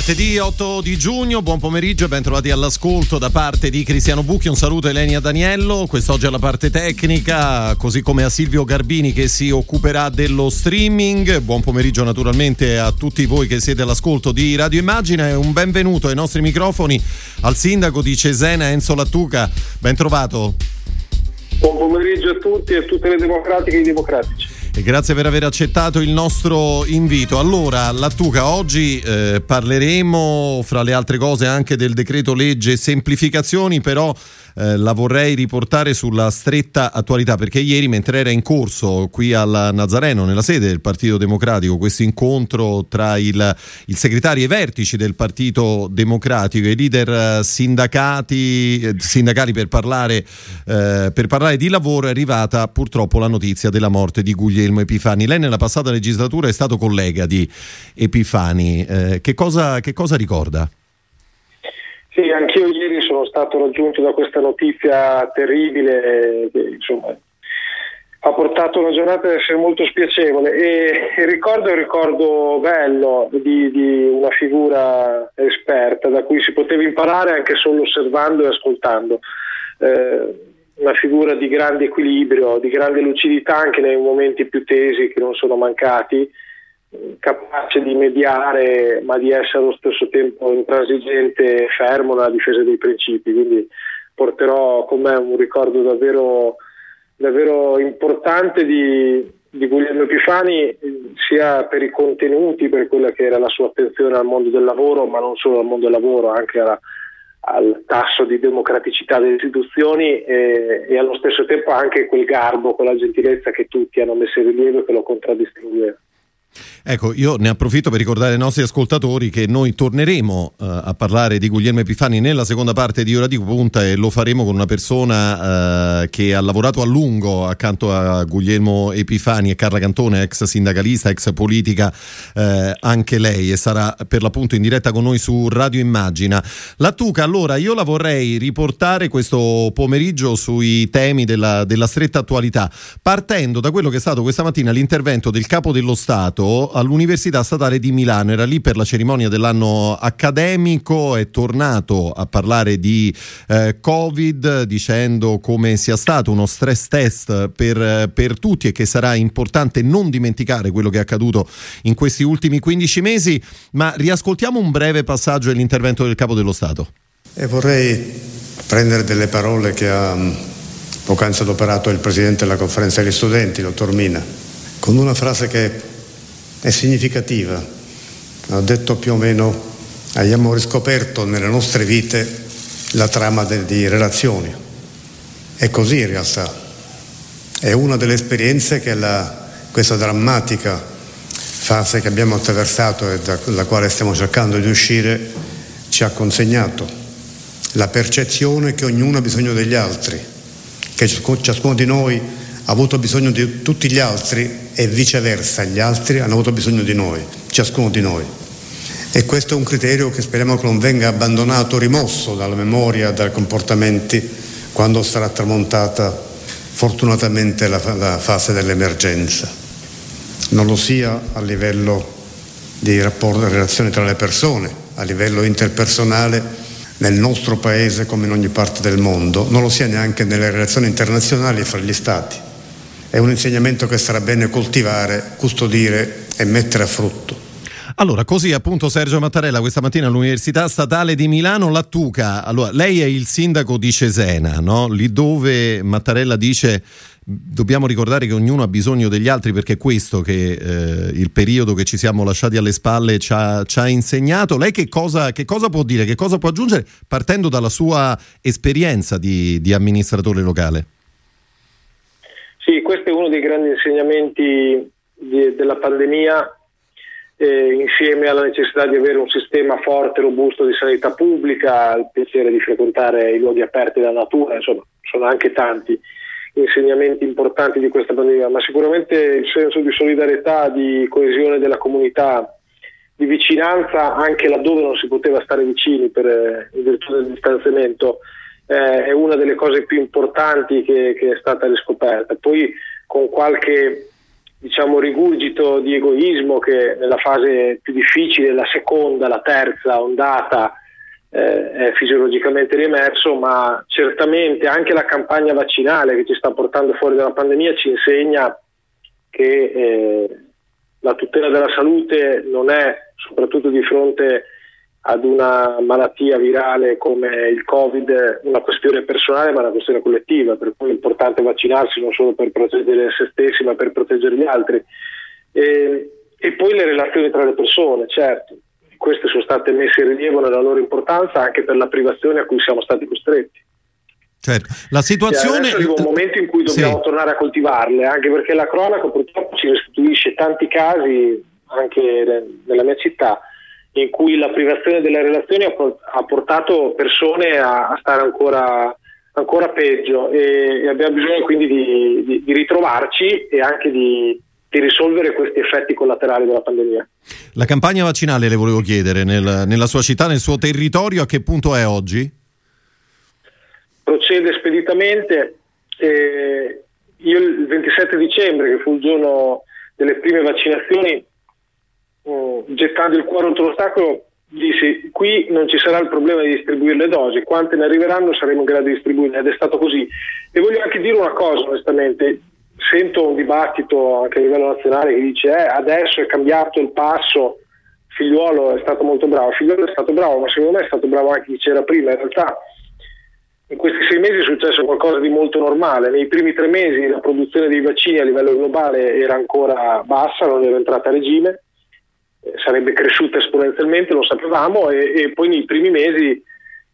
Martedì 8 di giugno, buon pomeriggio e ben trovati all'ascolto da parte di Cristiano Bucchi. Un saluto a Elenia Daniello, quest'oggi alla parte tecnica, così come a Silvio Garbini che si occuperà dello streaming. Buon pomeriggio naturalmente a tutti voi che siete all'ascolto di Radio Immagina e un benvenuto ai nostri microfoni al sindaco di Cesena Enzo Lattuca. Ben trovato. Buon pomeriggio a tutti e a tutte le democratiche e i democratici e grazie per aver accettato il nostro invito. Allora, Lattuca, oggi eh, parleremo fra le altre cose anche del decreto legge semplificazioni, però eh, la vorrei riportare sulla stretta attualità perché ieri mentre era in corso qui al Nazareno, nella sede del Partito Democratico, questo incontro tra il, il segretario e i vertici del Partito Democratico e i leader eh, sindacati, eh, sindacali per parlare, eh, per parlare di lavoro è arrivata purtroppo la notizia della morte di Guglielmo Epifani. Lei nella passata legislatura è stato collega di Epifani, eh, che, cosa, che cosa ricorda? Sì, anch'io ieri sono stato raggiunto da questa notizia terribile che insomma, ha portato una giornata ad essere molto spiacevole e il ricordo un ricordo bello di, di, una figura esperta da cui si poteva imparare anche solo osservando e ascoltando. Eh, una figura di grande equilibrio, di grande lucidità anche nei momenti più tesi che non sono mancati capace di mediare ma di essere allo stesso tempo intransigente e fermo nella difesa dei principi, quindi porterò con me un ricordo davvero, davvero importante di, di Guglielmo Epifani sia per i contenuti, per quella che era la sua attenzione al mondo del lavoro, ma non solo al mondo del lavoro, anche alla, al tasso di democraticità delle istituzioni e, e, allo stesso tempo anche quel garbo, quella gentilezza che tutti hanno messo in rilievo e che lo contraddistingueva. Ecco, io ne approfitto per ricordare ai nostri ascoltatori che noi torneremo uh, a parlare di Guglielmo Epifani nella seconda parte di Ora di Punta e lo faremo con una persona uh, che ha lavorato a lungo accanto a Guglielmo Epifani e Carla Cantone, ex sindacalista, ex politica, uh, anche lei e sarà per l'appunto in diretta con noi su Radio Immagina. La Tuca, allora io la vorrei riportare questo pomeriggio sui temi della, della stretta attualità, partendo da quello che è stato questa mattina l'intervento del Capo dello Stato Stato all'Università Statale di Milano, era lì per la cerimonia dell'anno accademico, è tornato a parlare di eh, Covid dicendo come sia stato uno stress test per, per tutti e che sarà importante non dimenticare quello che è accaduto in questi ultimi 15 mesi, ma riascoltiamo un breve passaggio dell'intervento del Capo dello Stato. E vorrei prendere delle parole che ha mm, poc'anzi adoperato il Presidente della conferenza degli studenti, dottor Mina, con una frase che è significativa. Ho detto più o meno, abbiamo riscoperto nelle nostre vite la trama de, di relazioni. È così in realtà. È una delle esperienze che la, questa drammatica fase che abbiamo attraversato e dalla quale stiamo cercando di uscire ci ha consegnato. La percezione che ognuno ha bisogno degli altri, che ciascuno di noi ha avuto bisogno di tutti gli altri e viceversa, gli altri hanno avuto bisogno di noi, ciascuno di noi. E questo è un criterio che speriamo che non venga abbandonato, rimosso dalla memoria, dai comportamenti, quando sarà tramontata fortunatamente la, la fase dell'emergenza. Non lo sia a livello di rapporto e relazioni tra le persone, a livello interpersonale nel nostro paese come in ogni parte del mondo, non lo sia neanche nelle relazioni internazionali fra gli Stati è un insegnamento che sarà bene coltivare, custodire e mettere a frutto. Allora, così appunto Sergio Mattarella questa mattina all'Università Statale di Milano, Lattuca. Allora, lei è il sindaco di Cesena, no? Lì dove Mattarella dice dobbiamo ricordare che ognuno ha bisogno degli altri perché è questo che eh, il periodo che ci siamo lasciati alle spalle ci ha, ci ha insegnato. Lei che cosa, che cosa, può dire, che cosa può aggiungere partendo dalla sua esperienza di, di amministratore locale? Sì, questo è uno dei grandi insegnamenti di, della pandemia, eh, insieme alla necessità di avere un sistema forte e robusto di sanità pubblica, il piacere di frequentare i luoghi aperti della natura, insomma, sono anche tanti insegnamenti importanti di questa pandemia, ma sicuramente il senso di solidarietà, di coesione della comunità di vicinanza anche laddove non si poteva stare vicini per, eh, in virtù del distanziamento eh, è una delle cose più importanti che, che, è stata riscoperta. Poi con qualche diciamo, rigurgito di egoismo che nella fase più difficile, la seconda, la terza ondata, eh, è fisiologicamente riemerso, ma certamente anche la campagna vaccinale che ci sta portando fuori dalla pandemia ci insegna che eh, la tutela della salute non è soprattutto di fronte ad una malattia virale come il Covid una questione personale ma una questione collettiva, per cui è importante vaccinarsi non solo per proteggere se stessi ma per proteggere gli altri. E, e poi le relazioni tra le persone, certo, queste sono state messe in rilievo nella loro importanza anche per la privazione a cui siamo stati costretti. Certo. La situazione... È un momento in cui dobbiamo sì. tornare a coltivarle, anche perché la cronaca purtroppo ci restituisce tanti casi, anche nella mia città, in cui la privazione delle relazioni ha portato persone a, stare ancora, ancora peggio e, abbiamo bisogno quindi di, di, di ritrovarci e anche di, di, risolvere questi effetti collaterali della pandemia. La campagna vaccinale le volevo chiedere, nel, nella sua città, nel suo territorio, a che punto è oggi? procede speditamente. Eh, io il 27 dicembre, che fu il giorno delle prime vaccinazioni, gettando il cuore oltre l'ostacolo, dissi qui non ci sarà il problema di distribuire le dosi, quante ne arriveranno saremo in grado di distribuirle ed è stato così. E voglio anche dire una cosa onestamente, sento un dibattito anche a livello nazionale che dice eh, adesso è cambiato il passo, Figliuolo è stato molto bravo, Figliuolo è stato bravo, ma secondo me è stato bravo anche chi c'era prima, in realtà in questi sei mesi è successo qualcosa di molto normale. Nei primi tre mesi la produzione dei vaccini a livello globale era ancora bassa, non era entrata a regime, sarebbe cresciuta esponenzialmente, lo sapevamo, e, e poi nei primi mesi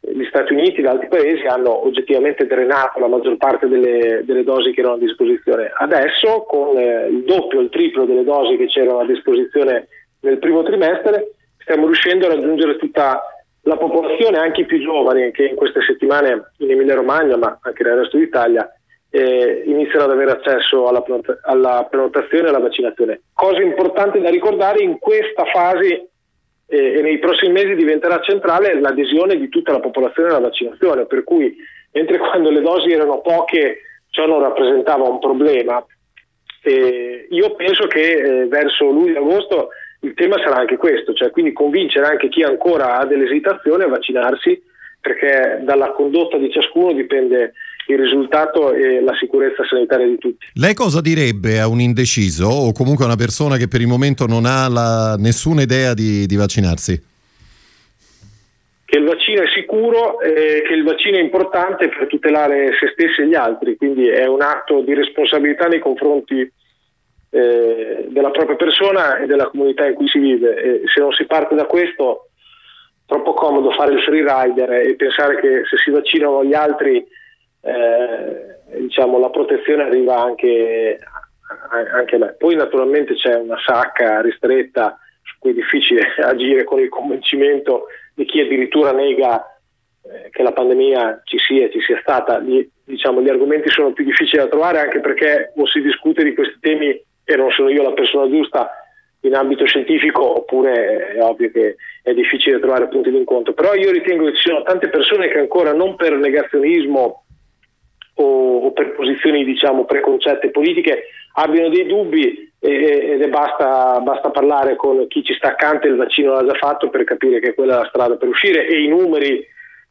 eh, gli Stati Uniti e altri paesi hanno oggettivamente drenato la maggior parte delle, delle dosi che erano a disposizione. Adesso, con eh, il doppio o il triplo delle dosi che c'erano a disposizione nel primo trimestre, stiamo riuscendo a raggiungere tutta la popolazione, anche i più giovani, che in queste settimane in Emilia Romagna, ma anche nel resto d'Italia, eh, iniziano ad avere accesso alla, alla, prenotazione e alla vaccinazione. Cosa importante da ricordare in questa fase eh, e nei prossimi mesi diventerà centrale l'adesione di tutta la popolazione alla vaccinazione, per cui mentre quando le dosi erano poche ciò non rappresentava un problema, eh, io penso che eh, verso luglio-agosto il tema sarà anche questo, cioè quindi convincere anche chi ancora ha delle esitazioni a vaccinarsi perché dalla condotta di ciascuno dipende il risultato e la sicurezza sanitaria di tutti. Lei cosa direbbe a un indeciso o comunque a una persona che per il momento non ha la, nessuna idea di, di vaccinarsi? Che il vaccino è sicuro e che il vaccino è importante per tutelare se stessi e gli altri, quindi è un atto di responsabilità nei confronti eh, della propria persona e della comunità in cui si vive. E se non si parte da questo, troppo comodo fare il free rider e pensare che se si vaccinano gli altri, eh, diciamo, la protezione arriva anche, anche a me. Poi naturalmente c'è una sacca ristretta su cui è difficile agire con il convincimento di chi addirittura nega eh, che la pandemia ci sia, ci sia stata, gli, diciamo, gli argomenti sono più difficili da trovare anche perché o si discute di questi temi e non sono io la persona giusta in ambito scientifico oppure è ovvio che è difficile trovare punti di incontro. Però io ritengo che ci siano tante persone che ancora non per negazionismo o, o per posizioni diciamo preconcette politiche abbiano dei dubbi ed è basta, basta, parlare con chi ci sta accanto e il vaccino l'ha già fatto per capire che quella è la strada per uscire e i numeri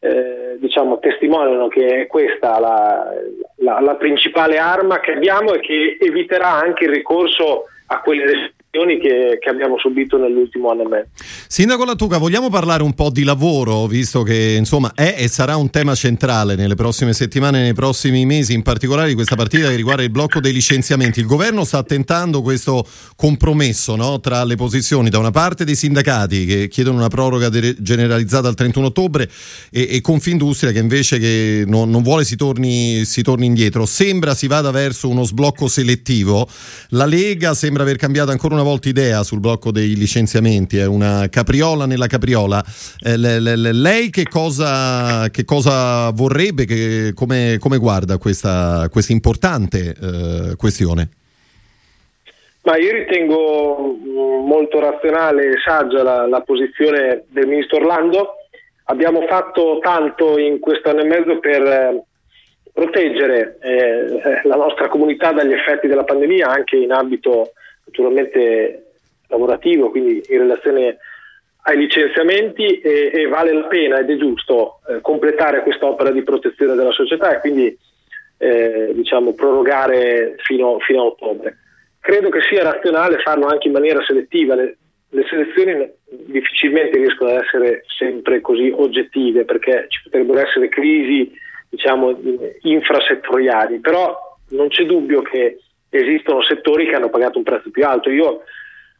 eh, diciamo, testimoniano che è questa la, la, la, principale arma che abbiamo e che eviterà anche il ricorso a quelle che, che, abbiamo subito nell'ultimo anno e mezzo. Sindaco Lattuca, vogliamo parlare un po' di lavoro, visto che insomma è e sarà un tema centrale nelle prossime settimane, nei prossimi mesi, in particolare di questa partita che riguarda il blocco dei licenziamenti. Il governo sta tentando questo compromesso no, tra le posizioni, da una parte dei sindacati che chiedono una proroga de- generalizzata al 31 ottobre e, e Confindustria che invece che non, non vuole si torni, si torni indietro. Sembra si vada verso uno sblocco selettivo. La Lega sembra aver cambiato ancora una volta idea sul blocco dei licenziamenti, è una capriola nella capriola. Eh, le, le, lei che cosa, che cosa vorrebbe, che, come, come, guarda questa, questa importante eh, questione? Ma io ritengo molto razionale e saggia la, la, posizione del ministro Orlando. Abbiamo fatto tanto in questo anno e mezzo per eh, proteggere eh, la nostra comunità dagli effetti della pandemia anche in ambito naturalmente lavorativo, quindi in relazione ai licenziamenti e, e vale la pena ed è giusto eh, completare quest'opera di protezione della società e quindi eh, diciamo, prorogare fino, fino, a ottobre. Credo che sia razionale farlo anche in maniera selettiva. Le, le selezioni difficilmente riescono ad essere sempre così oggettive perché ci potrebbero essere crisi diciamo, infrasettoriali, però non c'è dubbio che esistono settori che hanno pagato un prezzo più alto. Io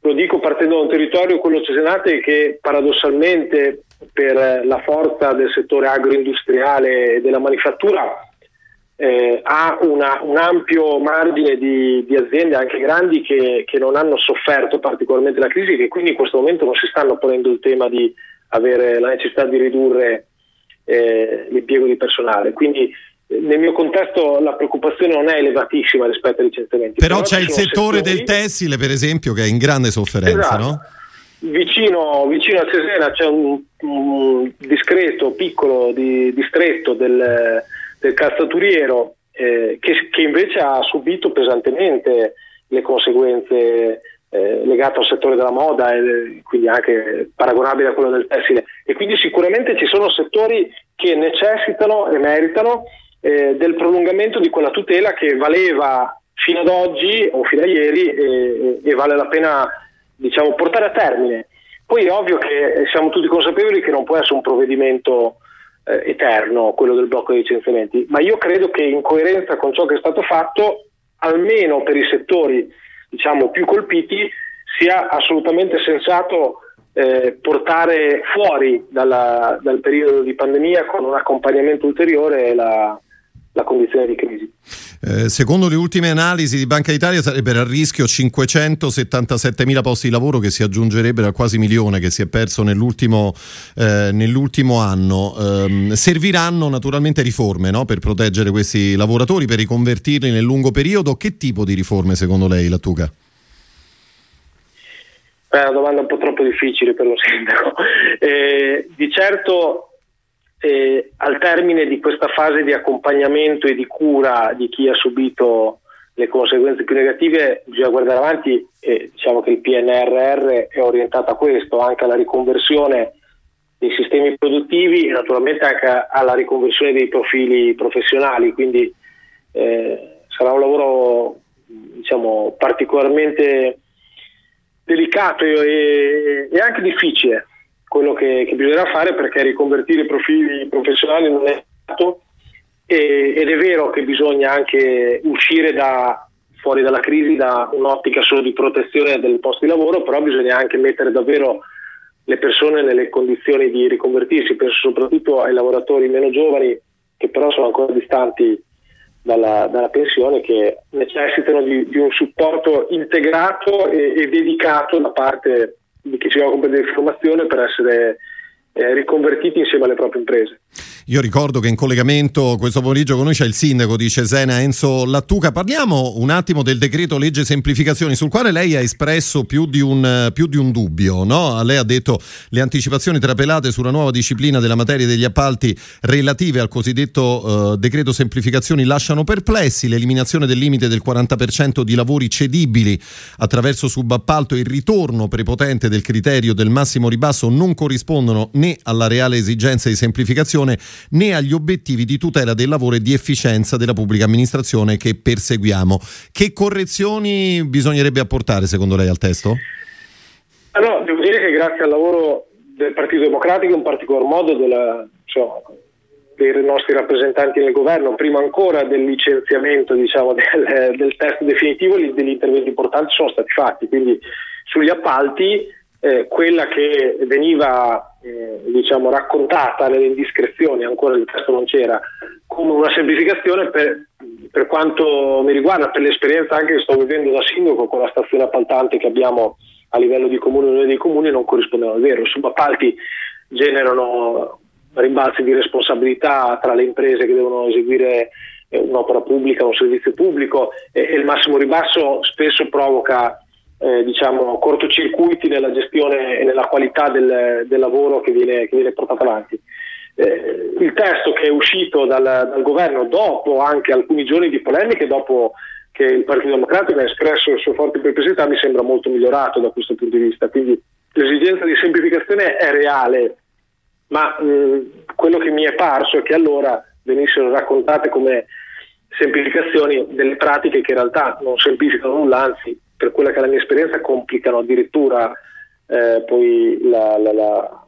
lo dico partendo da un territorio, quello cesenate, che paradossalmente per la forza del settore agroindustriale e della manifattura eh, ha una, un ampio margine di, di, aziende anche grandi che, che, non hanno sofferto particolarmente la crisi e che quindi in questo momento non si stanno ponendo il tema di avere la necessità di ridurre eh, l'impiego di personale. Quindi nel mio contesto la preoccupazione non è elevatissima rispetto ai licenziamenti. Però, però c'è il settore settori... del tessile, per esempio, che è in grande sofferenza, esatto. no? Vicino, vicino, a Cesena c'è un, un discreto, piccolo di, distretto del, del calzaturiero eh, che, che, invece ha subito pesantemente le conseguenze eh, legate al settore della moda e quindi anche paragonabile a quello del tessile e quindi sicuramente ci sono settori che necessitano e meritano eh, del prolungamento di quella tutela che valeva fino ad oggi o fino a ieri e, e vale la pena diciamo, portare a termine. Poi è ovvio che siamo tutti consapevoli che non può essere un provvedimento eh, eterno quello del blocco dei licenziamenti, ma io credo che in coerenza con ciò che è stato fatto, almeno per i settori diciamo, più colpiti, sia assolutamente sensato eh, portare fuori dalla, dal periodo di pandemia con un accompagnamento ulteriore la, la condizione di crisi. Eh, secondo le ultime analisi di Banca d'Italia sarebbero a rischio 577 mila posti di lavoro che si aggiungerebbero a quasi milione che si è perso nell'ultimo, eh, nell'ultimo anno. Eh, serviranno naturalmente riforme no? per proteggere questi lavoratori, per riconvertirli nel lungo periodo. Che tipo di riforme secondo lei, Lattuca? È una domanda un po' troppo difficile per lo sindaco. Eh, di certo eh, al termine di questa fase di accompagnamento e di cura di chi ha subito le conseguenze più negative bisogna guardare avanti e diciamo che il PNRR è orientato a questo, anche alla riconversione dei sistemi produttivi e naturalmente anche alla riconversione dei profili professionali, quindi eh, sarà un lavoro diciamo, particolarmente delicato e, e anche difficile quello che, che bisognerà fare perché riconvertire profili professionali non è stato ed è vero che bisogna anche uscire da, fuori dalla crisi da un'ottica solo di protezione del posto di lavoro, però bisogna anche mettere davvero le persone nelle condizioni di riconvertirsi, penso soprattutto ai lavoratori meno giovani che però sono ancora distanti dalla, dalla pensione, che necessitano di, di un supporto integrato e, e dedicato da parte chi si occupa di informazione per essere eh, riconvertiti insieme alle proprie imprese. Io ricordo che in collegamento questo pomeriggio con noi c'è il sindaco di Cesena Enzo Lattuca. Parliamo un attimo del decreto legge semplificazioni sul quale lei ha espresso più di un, più di un dubbio. No? Lei ha detto le anticipazioni trapelate sulla nuova disciplina della materia degli appalti relative al cosiddetto uh, decreto semplificazioni lasciano perplessi. L'eliminazione del limite del 40% di lavori cedibili attraverso subappalto e il ritorno prepotente del criterio del massimo ribasso non corrispondono né alla reale esigenza di semplificazione né agli obiettivi di tutela del lavoro e di efficienza della pubblica amministrazione che perseguiamo. Che correzioni bisognerebbe apportare secondo lei al testo? Allora, devo dire che grazie al lavoro del Partito Democratico, in particolar modo della, cioè, dei nostri rappresentanti nel governo, prima ancora del licenziamento diciamo, del, del testo definitivo, degli interventi importanti sono stati fatti. Quindi sugli appalti, eh, quella che veniva eh, diciamo, raccontata nelle indiscrezioni, ancora il testo non c'era, come una semplificazione per, per, quanto mi riguarda, per l'esperienza anche che sto vivendo da sindaco con la stazione appaltante che abbiamo a livello di comune, noi dei comuni non corrispondono al vero. I subappalti generano rimbalzi di responsabilità tra le imprese che devono eseguire eh, un'opera pubblica, un servizio pubblico e, e il massimo ribasso spesso provoca eh, diciamo, cortocircuiti nella gestione e nella qualità del, del lavoro che viene, che viene, portato avanti. Eh, il testo che è uscito dal, dal, governo dopo anche alcuni giorni di polemiche, dopo che il Partito Democratico ha espresso le sue forti perplessità, mi sembra molto migliorato da questo punto di vista. Quindi l'esigenza di semplificazione è reale, ma mh, quello che mi è parso è che allora venissero raccontate come semplificazioni delle pratiche che in realtà non semplificano nulla, anzi per quella che è la mia esperienza complicano addirittura eh, poi la, la, la,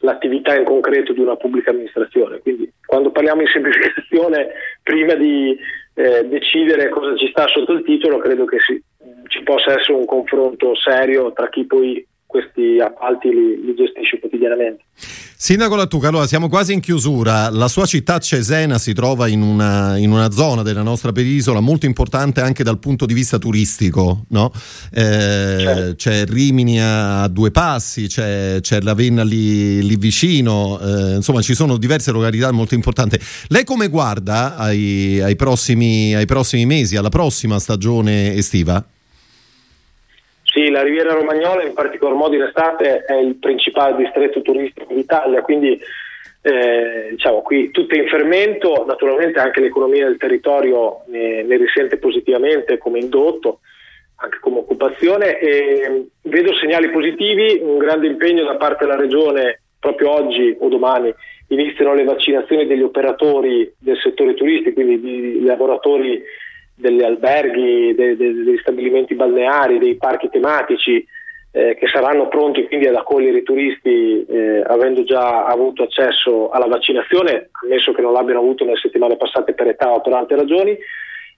l'attività in concreto di una pubblica amministrazione. Quindi quando parliamo di semplificazione, prima di eh, decidere cosa ci sta sotto il titolo, credo che si, ci possa essere un confronto serio tra chi poi questi appalti li, li gestisce quotidianamente. Sindaco Lattuca, allora siamo quasi in chiusura. La sua città Cesena si trova in una, in una, zona della nostra penisola molto importante anche dal punto di vista turistico. No? Eh, certo. C'è Rimini a due passi, c'è, c'è Ravenna lì, lì vicino, eh, insomma ci sono diverse località molto importanti. Lei come guarda ai, ai, prossimi, ai prossimi mesi, alla prossima stagione estiva? Sì, la Riviera Romagnola, in particolar modo in estate, è il principale distretto turistico d'Italia, quindi eh, diciamo qui tutto è in fermento, naturalmente anche l'economia del territorio ne, ne, risente positivamente come indotto, anche come occupazione e vedo segnali positivi, un grande impegno da parte della Regione proprio oggi o domani iniziano le vaccinazioni degli operatori del settore turistico, quindi di lavoratori degli alberghi, de, de, degli stabilimenti balneari, dei parchi tematici eh, che saranno pronti quindi ad accogliere i turisti eh, avendo già avuto accesso alla vaccinazione, ammesso che non l'abbiano avuto nelle settimane passate per età o per altre ragioni.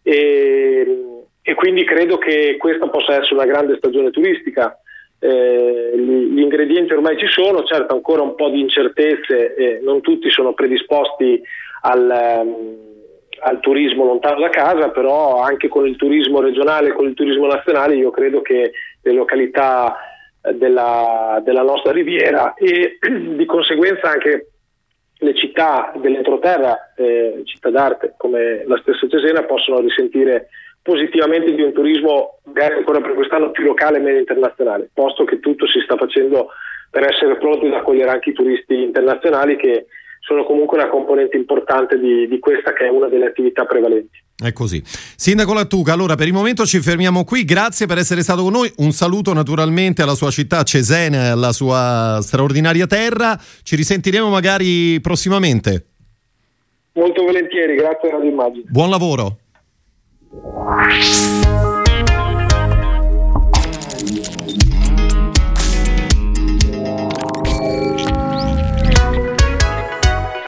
E, e quindi credo che questa possa essere una grande stagione turistica. Eh, gli, ingredienti ormai ci sono, certo ancora un po' di incertezze, eh, non tutti sono predisposti al, um, al turismo lontano da casa, però anche con il turismo regionale e con il turismo nazionale io credo che le località eh, della, della nostra riviera e di conseguenza anche le città dell'entroterra, eh, città d'arte come la stessa Cesena, possono risentire positivamente di un turismo magari ancora per quest'anno più locale e meno internazionale, posto che tutto si sta facendo per essere pronti ad accogliere anche i turisti internazionali che sono comunque una componente importante di, di, questa che è una delle attività prevalenti. È così. Sindaco Lattuca, allora per il momento ci fermiamo qui, grazie per essere stato con noi, un saluto naturalmente alla sua città Cesena e alla sua straordinaria terra, ci risentiremo magari prossimamente. Molto volentieri, grazie per l'immagine. Buon lavoro.